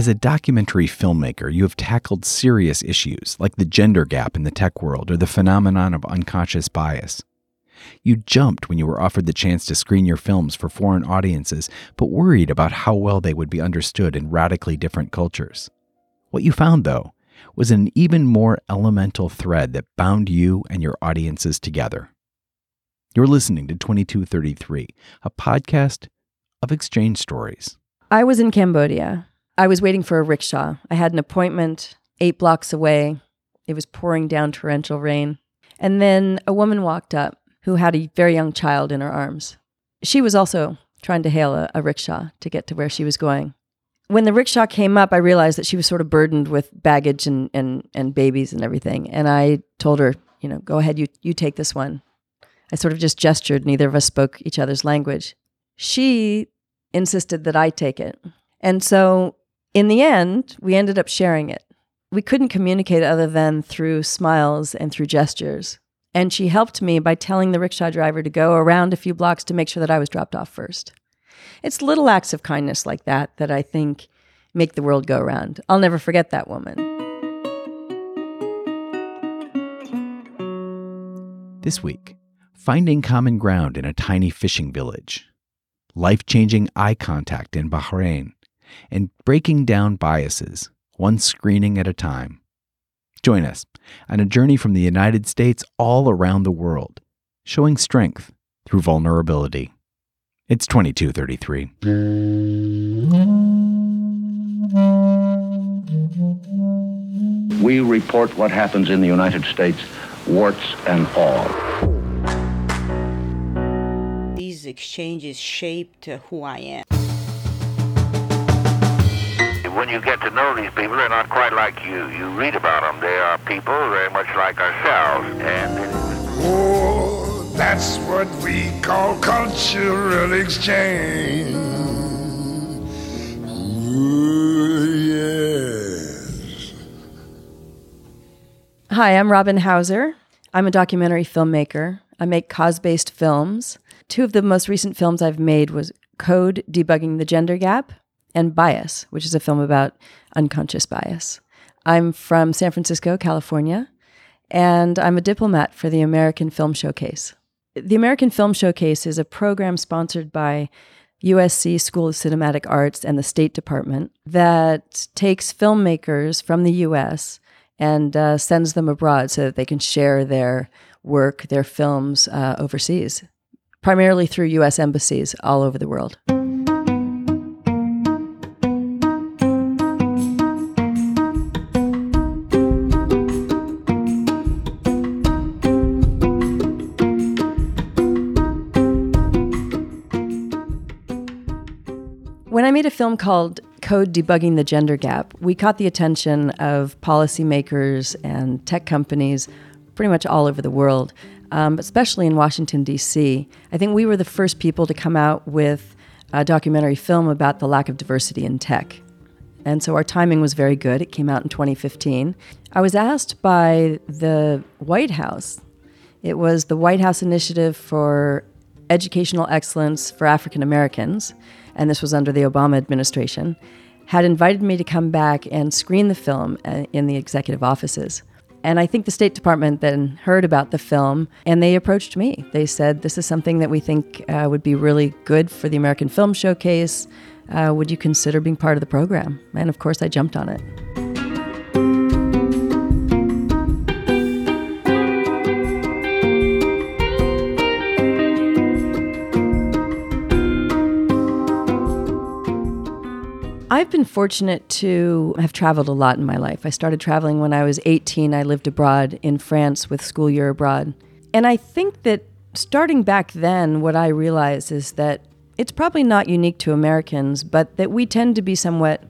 As a documentary filmmaker, you have tackled serious issues like the gender gap in the tech world or the phenomenon of unconscious bias. You jumped when you were offered the chance to screen your films for foreign audiences, but worried about how well they would be understood in radically different cultures. What you found, though, was an even more elemental thread that bound you and your audiences together. You're listening to 2233, a podcast of exchange stories. I was in Cambodia. I was waiting for a rickshaw. I had an appointment eight blocks away. It was pouring down torrential rain. And then a woman walked up who had a very young child in her arms. She was also trying to hail a, a rickshaw to get to where she was going. When the rickshaw came up, I realized that she was sort of burdened with baggage and, and, and babies and everything. And I told her, you know, go ahead, you, you take this one. I sort of just gestured. Neither of us spoke each other's language. She insisted that I take it. And so in the end, we ended up sharing it. We couldn't communicate other than through smiles and through gestures. And she helped me by telling the rickshaw driver to go around a few blocks to make sure that I was dropped off first. It's little acts of kindness like that that I think make the world go around. I'll never forget that woman. This week, finding common ground in a tiny fishing village, life changing eye contact in Bahrain, and breaking down biases, one screening at a time. Join us on a journey from the United States all around the world, showing strength through vulnerability. It's 2233. We report what happens in the United States, warts and all. These exchanges shaped who I am when you get to know these people, they're not quite like you. You read about them. They are people very much like ourselves. And oh, that's what we call cultural exchange. Ooh, yes. Hi, I'm Robin Hauser. I'm a documentary filmmaker. I make cause-based films. Two of the most recent films I've made was Code Debugging the Gender Gap and Bias, which is a film about unconscious bias. I'm from San Francisco, California, and I'm a diplomat for the American Film Showcase. The American Film Showcase is a program sponsored by USC School of Cinematic Arts and the State Department that takes filmmakers from the US and uh, sends them abroad so that they can share their work, their films uh, overseas, primarily through US embassies all over the world. When I made a film called Code Debugging the Gender Gap, we caught the attention of policymakers and tech companies pretty much all over the world, um, especially in Washington, D.C. I think we were the first people to come out with a documentary film about the lack of diversity in tech. And so our timing was very good. It came out in 2015. I was asked by the White House, it was the White House Initiative for Educational Excellence for African Americans and this was under the Obama administration, had invited me to come back and screen the film uh, in the executive offices. And I think the State Department then heard about the film and they approached me. They said, This is something that we think uh, would be really good for the American Film Showcase. Uh, would you consider being part of the program? And of course, I jumped on it. I've been fortunate to have traveled a lot in my life. I started traveling when I was 18. I lived abroad in France with school year abroad. And I think that starting back then, what I realized is that it's probably not unique to Americans, but that we tend to be somewhat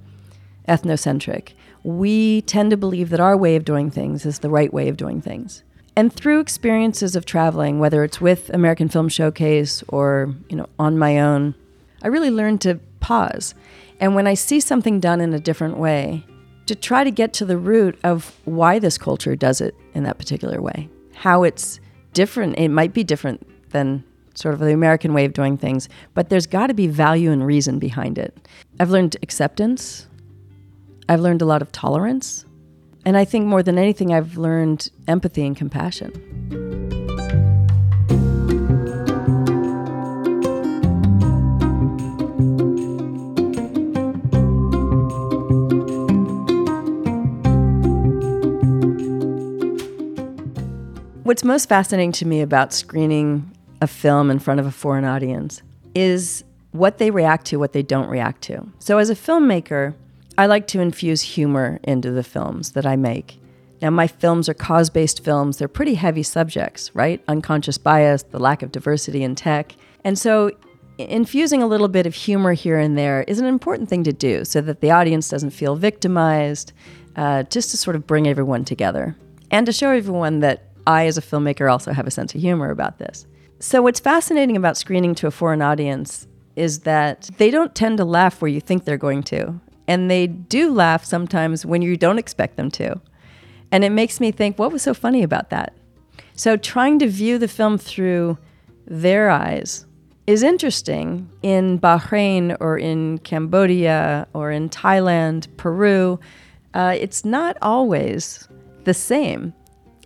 ethnocentric. We tend to believe that our way of doing things is the right way of doing things. And through experiences of traveling, whether it's with American Film Showcase or, you know, on my own, I really learned to pause and when I see something done in a different way, to try to get to the root of why this culture does it in that particular way, how it's different. It might be different than sort of the American way of doing things, but there's got to be value and reason behind it. I've learned acceptance, I've learned a lot of tolerance. And I think more than anything, I've learned empathy and compassion. What's most fascinating to me about screening a film in front of a foreign audience is what they react to, what they don't react to. So, as a filmmaker, I like to infuse humor into the films that I make. Now, my films are cause based films. They're pretty heavy subjects, right? Unconscious bias, the lack of diversity in tech. And so, infusing a little bit of humor here and there is an important thing to do so that the audience doesn't feel victimized, uh, just to sort of bring everyone together and to show everyone that I, as a filmmaker, also have a sense of humor about this. So, what's fascinating about screening to a foreign audience is that they don't tend to laugh where you think they're going to. And they do laugh sometimes when you don't expect them to. And it makes me think, what was so funny about that? So, trying to view the film through their eyes is interesting in Bahrain or in Cambodia or in Thailand, Peru. Uh, it's not always the same.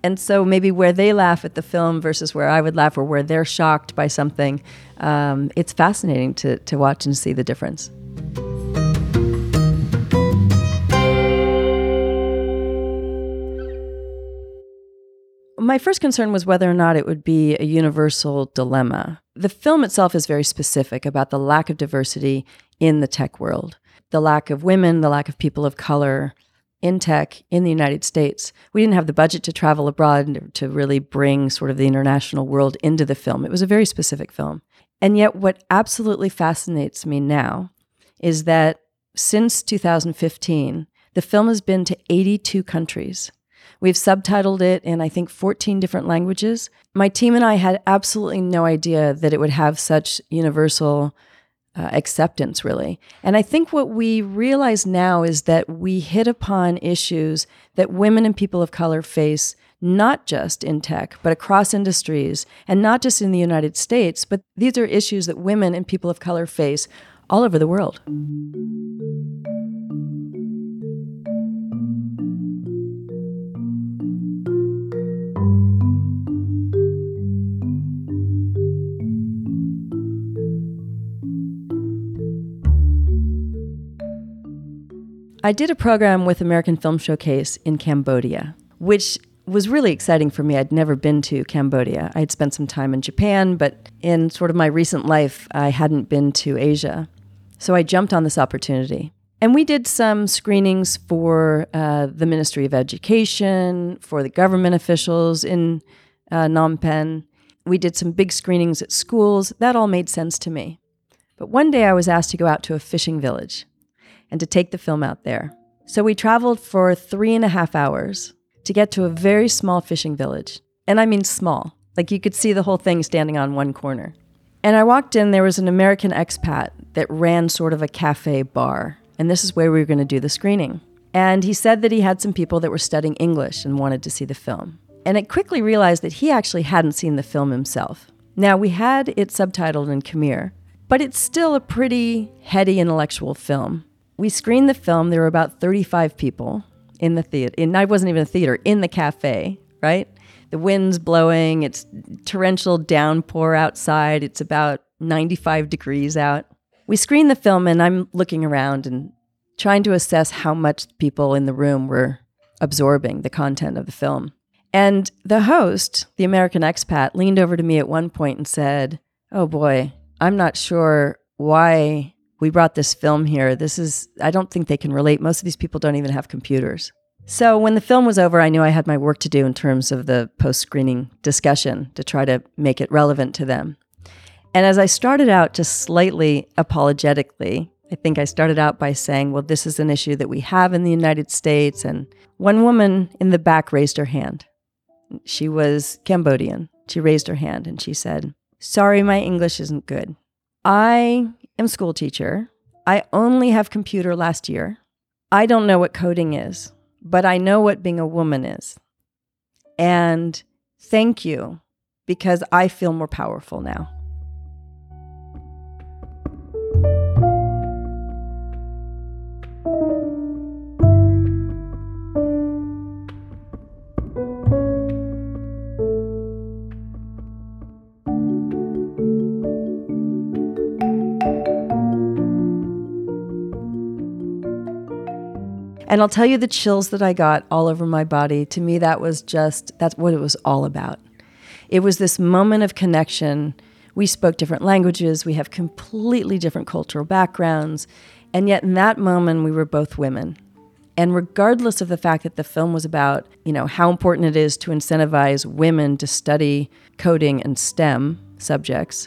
And so maybe where they laugh at the film versus where I would laugh or where they're shocked by something, um, it's fascinating to, to watch and see the difference. My first concern was whether or not it would be a universal dilemma. The film itself is very specific about the lack of diversity in the tech world, the lack of women, the lack of people of color, in tech in the United States. We didn't have the budget to travel abroad to really bring sort of the international world into the film. It was a very specific film. And yet, what absolutely fascinates me now is that since 2015, the film has been to 82 countries. We've subtitled it in, I think, 14 different languages. My team and I had absolutely no idea that it would have such universal uh, acceptance, really. And I think what we realize now is that we hit upon issues that women and people of color face not just in tech, but across industries, and not just in the United States, but these are issues that women and people of color face all over the world. I did a program with American Film Showcase in Cambodia, which was really exciting for me. I'd never been to Cambodia. I had spent some time in Japan, but in sort of my recent life, I hadn't been to Asia. So I jumped on this opportunity. And we did some screenings for uh, the Ministry of Education, for the government officials in uh, Phnom Penh. We did some big screenings at schools. That all made sense to me. But one day I was asked to go out to a fishing village and to take the film out there. So we traveled for three and a half hours to get to a very small fishing village. And I mean small, like you could see the whole thing standing on one corner. And I walked in, there was an American expat that ran sort of a cafe bar. And this is where we were going to do the screening. And he said that he had some people that were studying English and wanted to see the film. And I quickly realized that he actually hadn't seen the film himself. Now, we had it subtitled in Khmer, but it's still a pretty heady intellectual film we screened the film. There were about 35 people in the theater. And I wasn't even a theater, in the cafe, right? The wind's blowing, it's torrential downpour outside, it's about 95 degrees out. We screened the film, and I'm looking around and trying to assess how much people in the room were absorbing the content of the film. And the host, the American expat, leaned over to me at one point and said, Oh boy, I'm not sure why we brought this film here. This is, I don't think they can relate. Most of these people don't even have computers. So when the film was over, I knew I had my work to do in terms of the post screening discussion to try to make it relevant to them. And as I started out just slightly apologetically, I think I started out by saying, well, this is an issue that we have in the United States. And one woman in the back raised her hand. She was Cambodian. She raised her hand and she said, Sorry, my English isn't good. I am school teacher. I only have computer last year. I don't know what coding is, but I know what being a woman is. And thank you because I feel more powerful now. And I'll tell you the chills that I got all over my body. To me, that was just, that's what it was all about. It was this moment of connection. We spoke different languages, we have completely different cultural backgrounds. And yet, in that moment, we were both women. And regardless of the fact that the film was about, you know, how important it is to incentivize women to study coding and STEM subjects,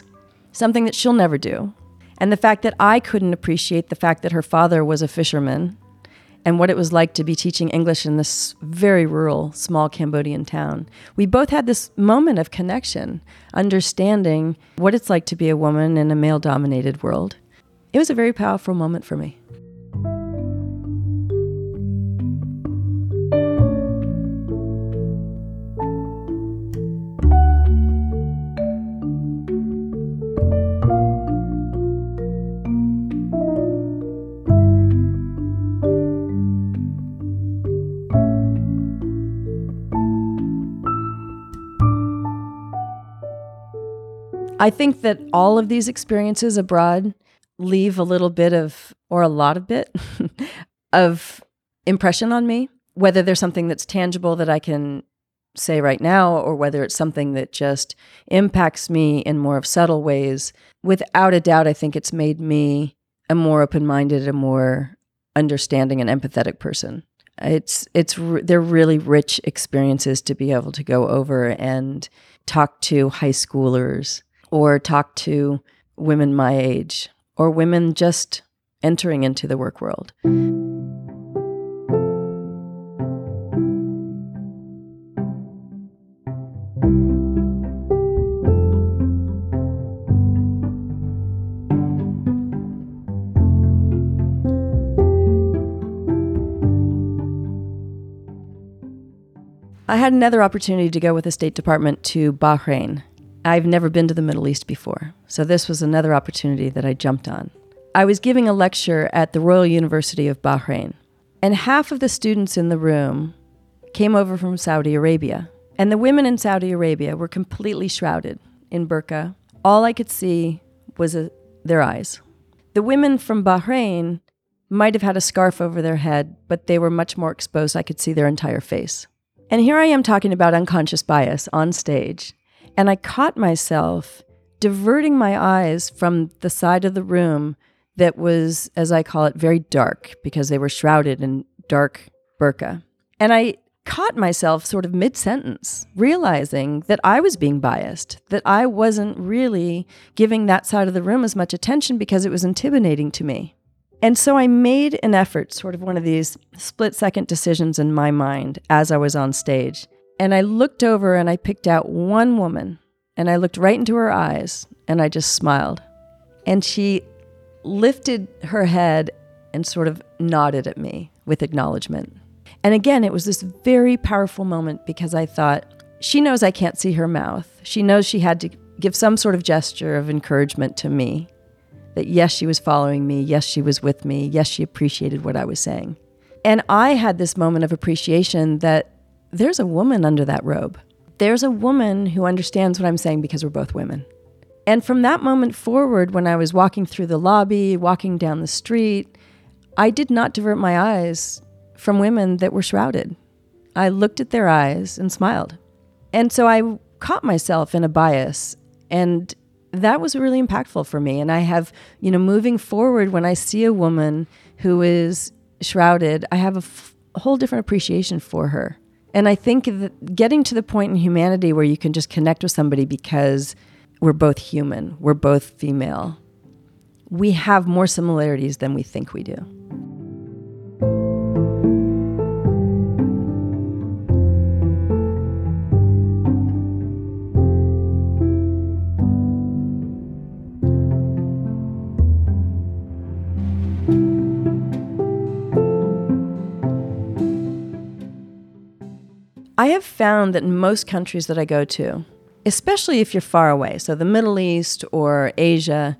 something that she'll never do. And the fact that I couldn't appreciate the fact that her father was a fisherman and what it was like to be teaching English in this very rural, small Cambodian town. We both had this moment of connection, understanding what it's like to be a woman in a male dominated world. It was a very powerful moment for me. I think that all of these experiences abroad leave a little bit of, or a lot of bit, of impression on me, whether there's something that's tangible that I can say right now, or whether it's something that just impacts me in more of subtle ways. Without a doubt, I think it's made me a more open minded, a more understanding and empathetic person. It's it's they're really rich experiences to be able to go over and talk to high schoolers or talk to women my age or women just entering into the work world. I had another opportunity to go with the State Department to Bahrain I've never been to the Middle East before, so this was another opportunity that I jumped on. I was giving a lecture at the Royal University of Bahrain, and half of the students in the room came over from Saudi Arabia. And the women in Saudi Arabia were completely shrouded in burqa. All I could see was a, their eyes. The women from Bahrain might have had a scarf over their head, but they were much more exposed. I could see their entire face. And here I am talking about unconscious bias on stage. And I caught myself diverting my eyes from the side of the room that was, as I call it, very dark because they were shrouded in dark burqa. And I caught myself sort of mid sentence, realizing that I was being biased, that I wasn't really giving that side of the room as much attention because it was intimidating to me. And so I made an effort, sort of one of these split second decisions in my mind as I was on stage. And I looked over and I picked out one woman and I looked right into her eyes and I just smiled. And she lifted her head and sort of nodded at me with acknowledgement. And again, it was this very powerful moment because I thought, she knows I can't see her mouth. She knows she had to give some sort of gesture of encouragement to me that yes, she was following me. Yes, she was with me. Yes, she appreciated what I was saying. And I had this moment of appreciation that there's a woman under that robe. There's a woman who understands what I'm saying because we're both women. And from that moment forward, when I was walking through the lobby, walking down the street, I did not divert my eyes from women that were shrouded. I looked at their eyes and smiled. And so I caught myself in a bias. And that was really impactful for me. And I have, you know, moving forward, when I see a woman who is shrouded, I have a, whole different appreciation for her. And I think that getting to the point in humanity where you can just connect with somebody because we're both human, we're both female, we have more similarities than we think we do. I have found that in most countries that I go to, especially if you're far away, so the Middle East or Asia,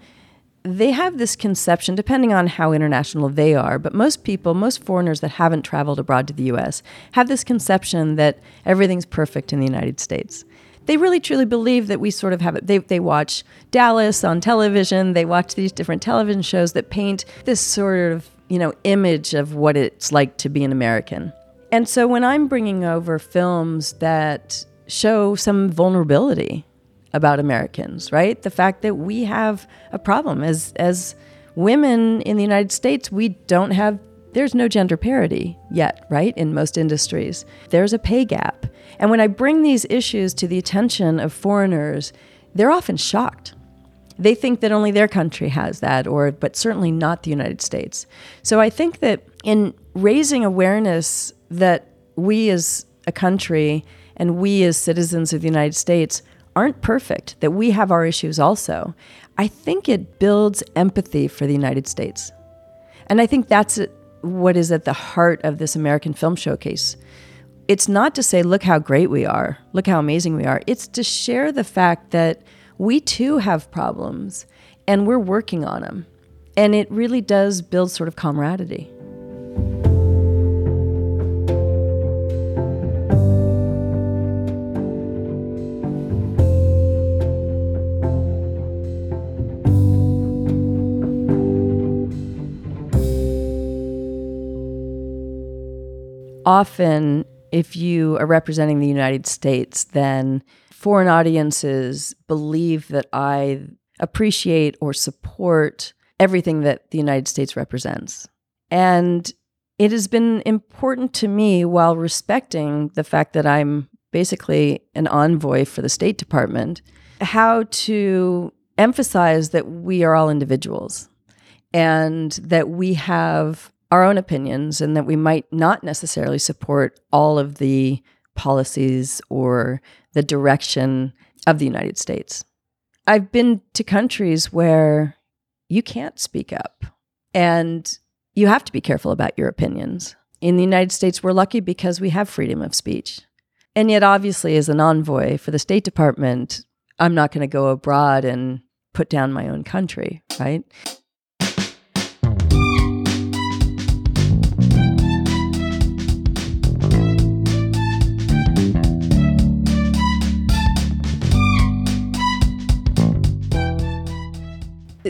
they have this conception, depending on how international they are, but most people, most foreigners that haven't traveled abroad to the US, have this conception that everything's perfect in the United States. They really truly believe that we sort of have it. They, they watch Dallas on television, they watch these different television shows that paint this sort of you know, image of what it's like to be an American. And so when I'm bringing over films that show some vulnerability about Americans, right? The fact that we have a problem as as women in the United States, we don't have there's no gender parity yet, right? In most industries. There's a pay gap. And when I bring these issues to the attention of foreigners, they're often shocked. They think that only their country has that, or but certainly not the United States. So I think that in raising awareness that we as a country and we as citizens of the United States aren't perfect, that we have our issues also, I think it builds empathy for the United States. And I think that's what is at the heart of this American Film Showcase. It's not to say, look how great we are, look how amazing we are. It's to share the fact that we too have problems and we're working on them. And it really does build sort of camaraderie. Often if you are representing the United States, then foreign audiences believe that I appreciate or support everything that the United States represents. And it has been important to me while respecting the fact that I'm basically an envoy for the State Department, how to emphasize that we are all individuals and that we have our own opinions and that we might not necessarily support all of the policies or the direction of the United States. I've been to countries where you can't speak up and you have to be careful about your opinions. In the United States, we're lucky because we have freedom of speech. And yet, obviously, as an envoy for the State Department, I'm not going to go abroad and put down my own country, right?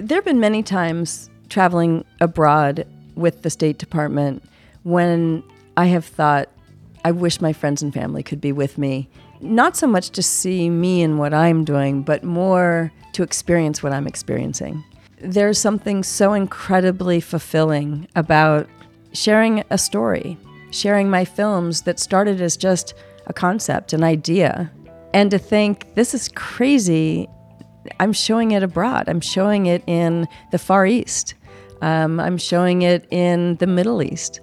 There have been many times traveling abroad with the State Department when I have thought, I wish my friends and family could be with me. Not so much to see me and what I'm doing, but more to experience what I'm experiencing. There's something so incredibly fulfilling about sharing a story, sharing my films that started as just a concept, an idea, and to think this is crazy I'm showing it abroad. I'm showing it in the Far East. Um, I'm showing it in the Middle East.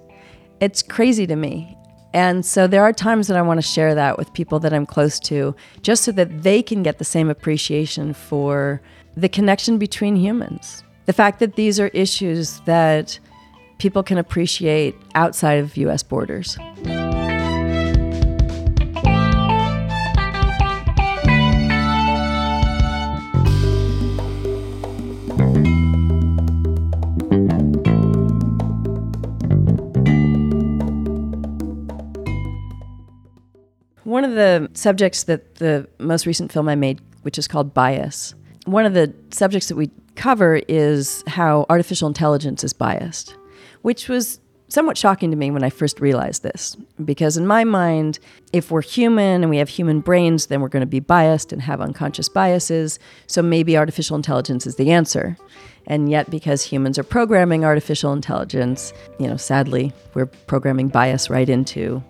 It's crazy to me. And so there are times that I want to share that with people that I'm close to, just so that they can get the same appreciation for the connection between humans. The fact that these are issues that people can appreciate outside of US borders. One of the subjects that the most recent film I made, which is called Bias, one of the subjects that we cover is how artificial intelligence is biased, which was somewhat shocking to me when I first realized this. Because in my mind, if we're human and we have human brains, then we're going to be biased and have unconscious biases. So maybe artificial intelligence is the answer. And yet, because humans are programming artificial intelligence, you know, sadly, we're programming bias right into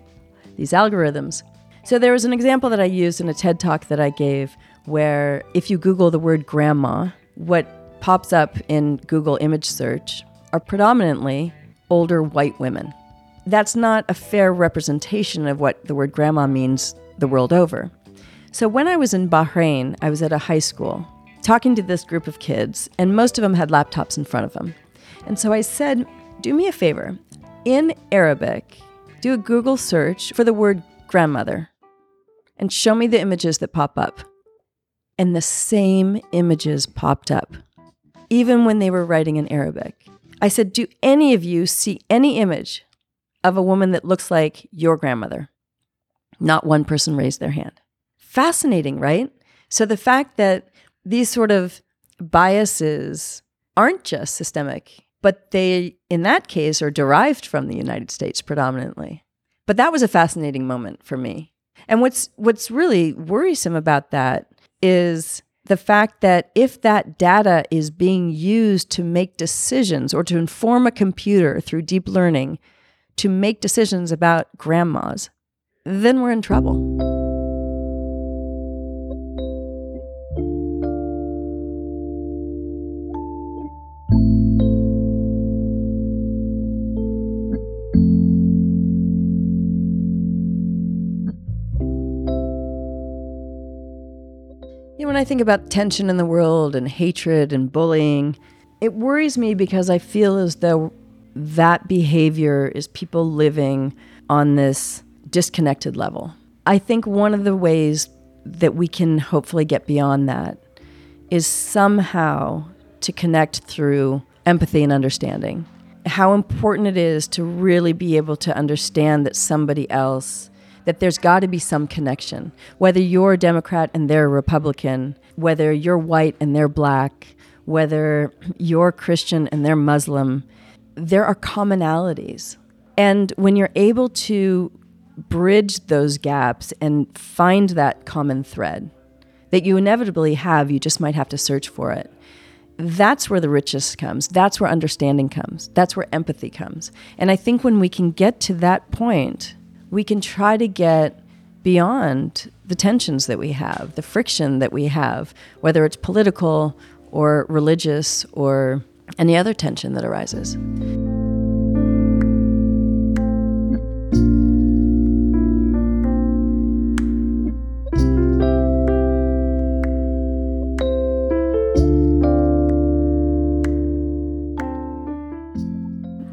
these algorithms. So there was an example that I used in a TED talk that I gave where if you Google the word grandma, what pops up in Google image search are predominantly older white women. That's not a fair representation of what the word grandma means the world over. So when I was in Bahrain, I was at a high school talking to this group of kids, and most of them had laptops in front of them. And so I said, Do me a favor. In Arabic, do a Google search for the word grandmother and show me the images that pop up. And the same images popped up, even when they were writing in Arabic. I said, Do any of you see any image of a woman that looks like your grandmother? Not one person raised their hand. Fascinating, right? So the fact that these sort of biases aren't just systemic but they, in that case, are derived from the United States predominantly. But that was a fascinating moment for me. And what's what's really worrisome about that is the fact that if that data is being used to make decisions or to inform a computer through deep learning to make decisions about grandmas, then we're in trouble. When I think about tension in the world and hatred and bullying, it worries me because I feel as though that behavior is people living on this disconnected level. I think one of the ways that we can hopefully get beyond that is somehow to connect through empathy and understanding. How important it is to really be able to understand that somebody else that there's got to be some connection. Whether you're a Democrat and they're a Republican, whether you're white and they're black, whether you're Christian and they're Muslim, there are commonalities. And when you're able to bridge those gaps and find that common thread that you inevitably have, you just might have to search for it. That's where the richness comes. That's where understanding comes. That's where empathy comes. And I think when we can get to that point, we can try to get beyond the tensions that we have, the friction that we have, whether it's political or religious or any other tension that arises.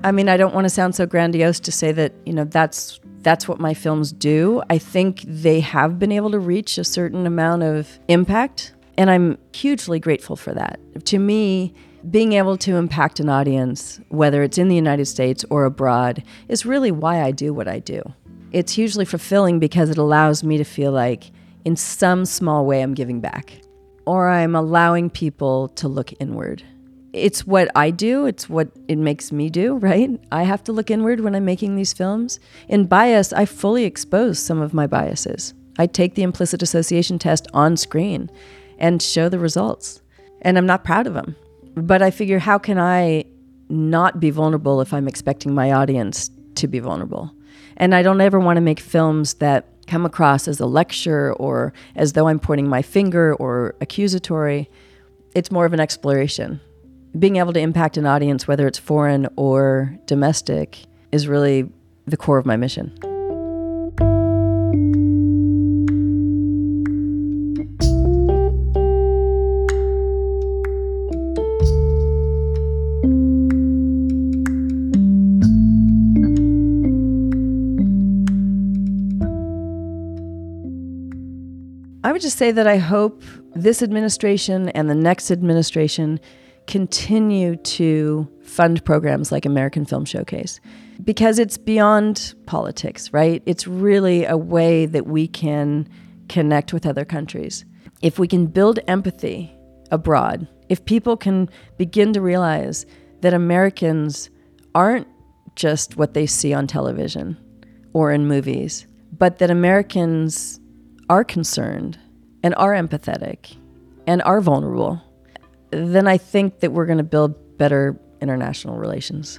I mean, I don't want to sound so grandiose to say that, you know, that's that's what my films do. I think they have been able to reach a certain amount of impact, and I'm hugely grateful for that. To me, being able to impact an audience, whether it's in the United States or abroad, is really why I do what I do. It's hugely fulfilling because it allows me to feel like, in some small way, I'm giving back, or I'm allowing people to look inward it's what I do, it's what it makes me do, right? I have to look inward when I'm making these films. In bias, I fully expose some of my biases. I take the implicit association test on screen and show the results. And I'm not proud of them. But I figure, how can I not be vulnerable if I'm expecting my audience to be vulnerable? And I don't ever want to make films that come across as a lecture or as though I'm pointing my finger or accusatory. It's more of an exploration being able to impact an audience, whether it's foreign or domestic, is really the core of my mission. I would just say that I hope this administration and the next administration continue to fund programs like American Film Showcase because it's beyond politics, right? It's really a way that we can connect with other countries. If we can build empathy abroad, if people can begin to realize that Americans aren't just what they see on television or in movies, but that Americans are concerned and are empathetic and are vulnerable then I think that we're going to build better international relations.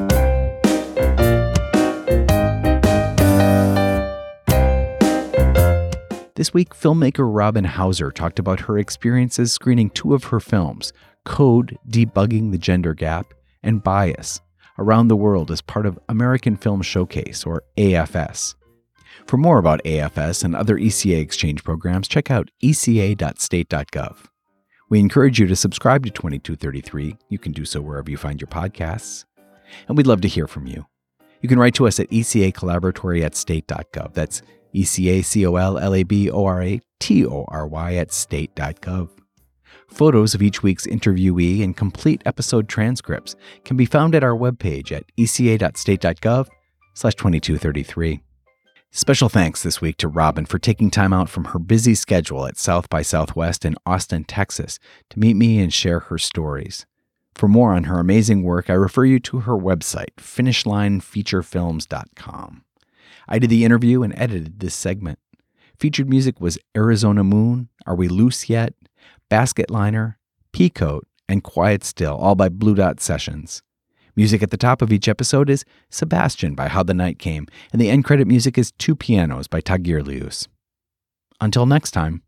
This week, filmmaker Robin Hauser talked about her experiences screening two of her films Code Debugging the Gender Gap and Bias around the world as part of American Film Showcase, or AFS. For more about AFS and other ECA exchange programs, check out eca.state.gov. We encourage you to subscribe to 2233. You can do so wherever you find your podcasts. And we'd love to hear from you. You can write to us at ECA Collaboratory at state.gov. That's E C A C O L L A B O R A T O R Y at state.gov. Photos of each week's interviewee and complete episode transcripts can be found at our webpage at eca.state.gov slash 2233. Special thanks this week to Robin for taking time out from her busy schedule at South by Southwest in Austin, Texas to meet me and share her stories. For more on her amazing work, I refer you to her website, finishlinefeaturefilms.com. I did the interview and edited this segment. Featured music was Arizona Moon, Are We Loose Yet, Basket Liner, Peacoat, and Quiet Still, all by Blue Dot Sessions. Music at the top of each episode is Sebastian by How the Night Came, and the end credit music is Two Pianos by Tagirijus. Until next time.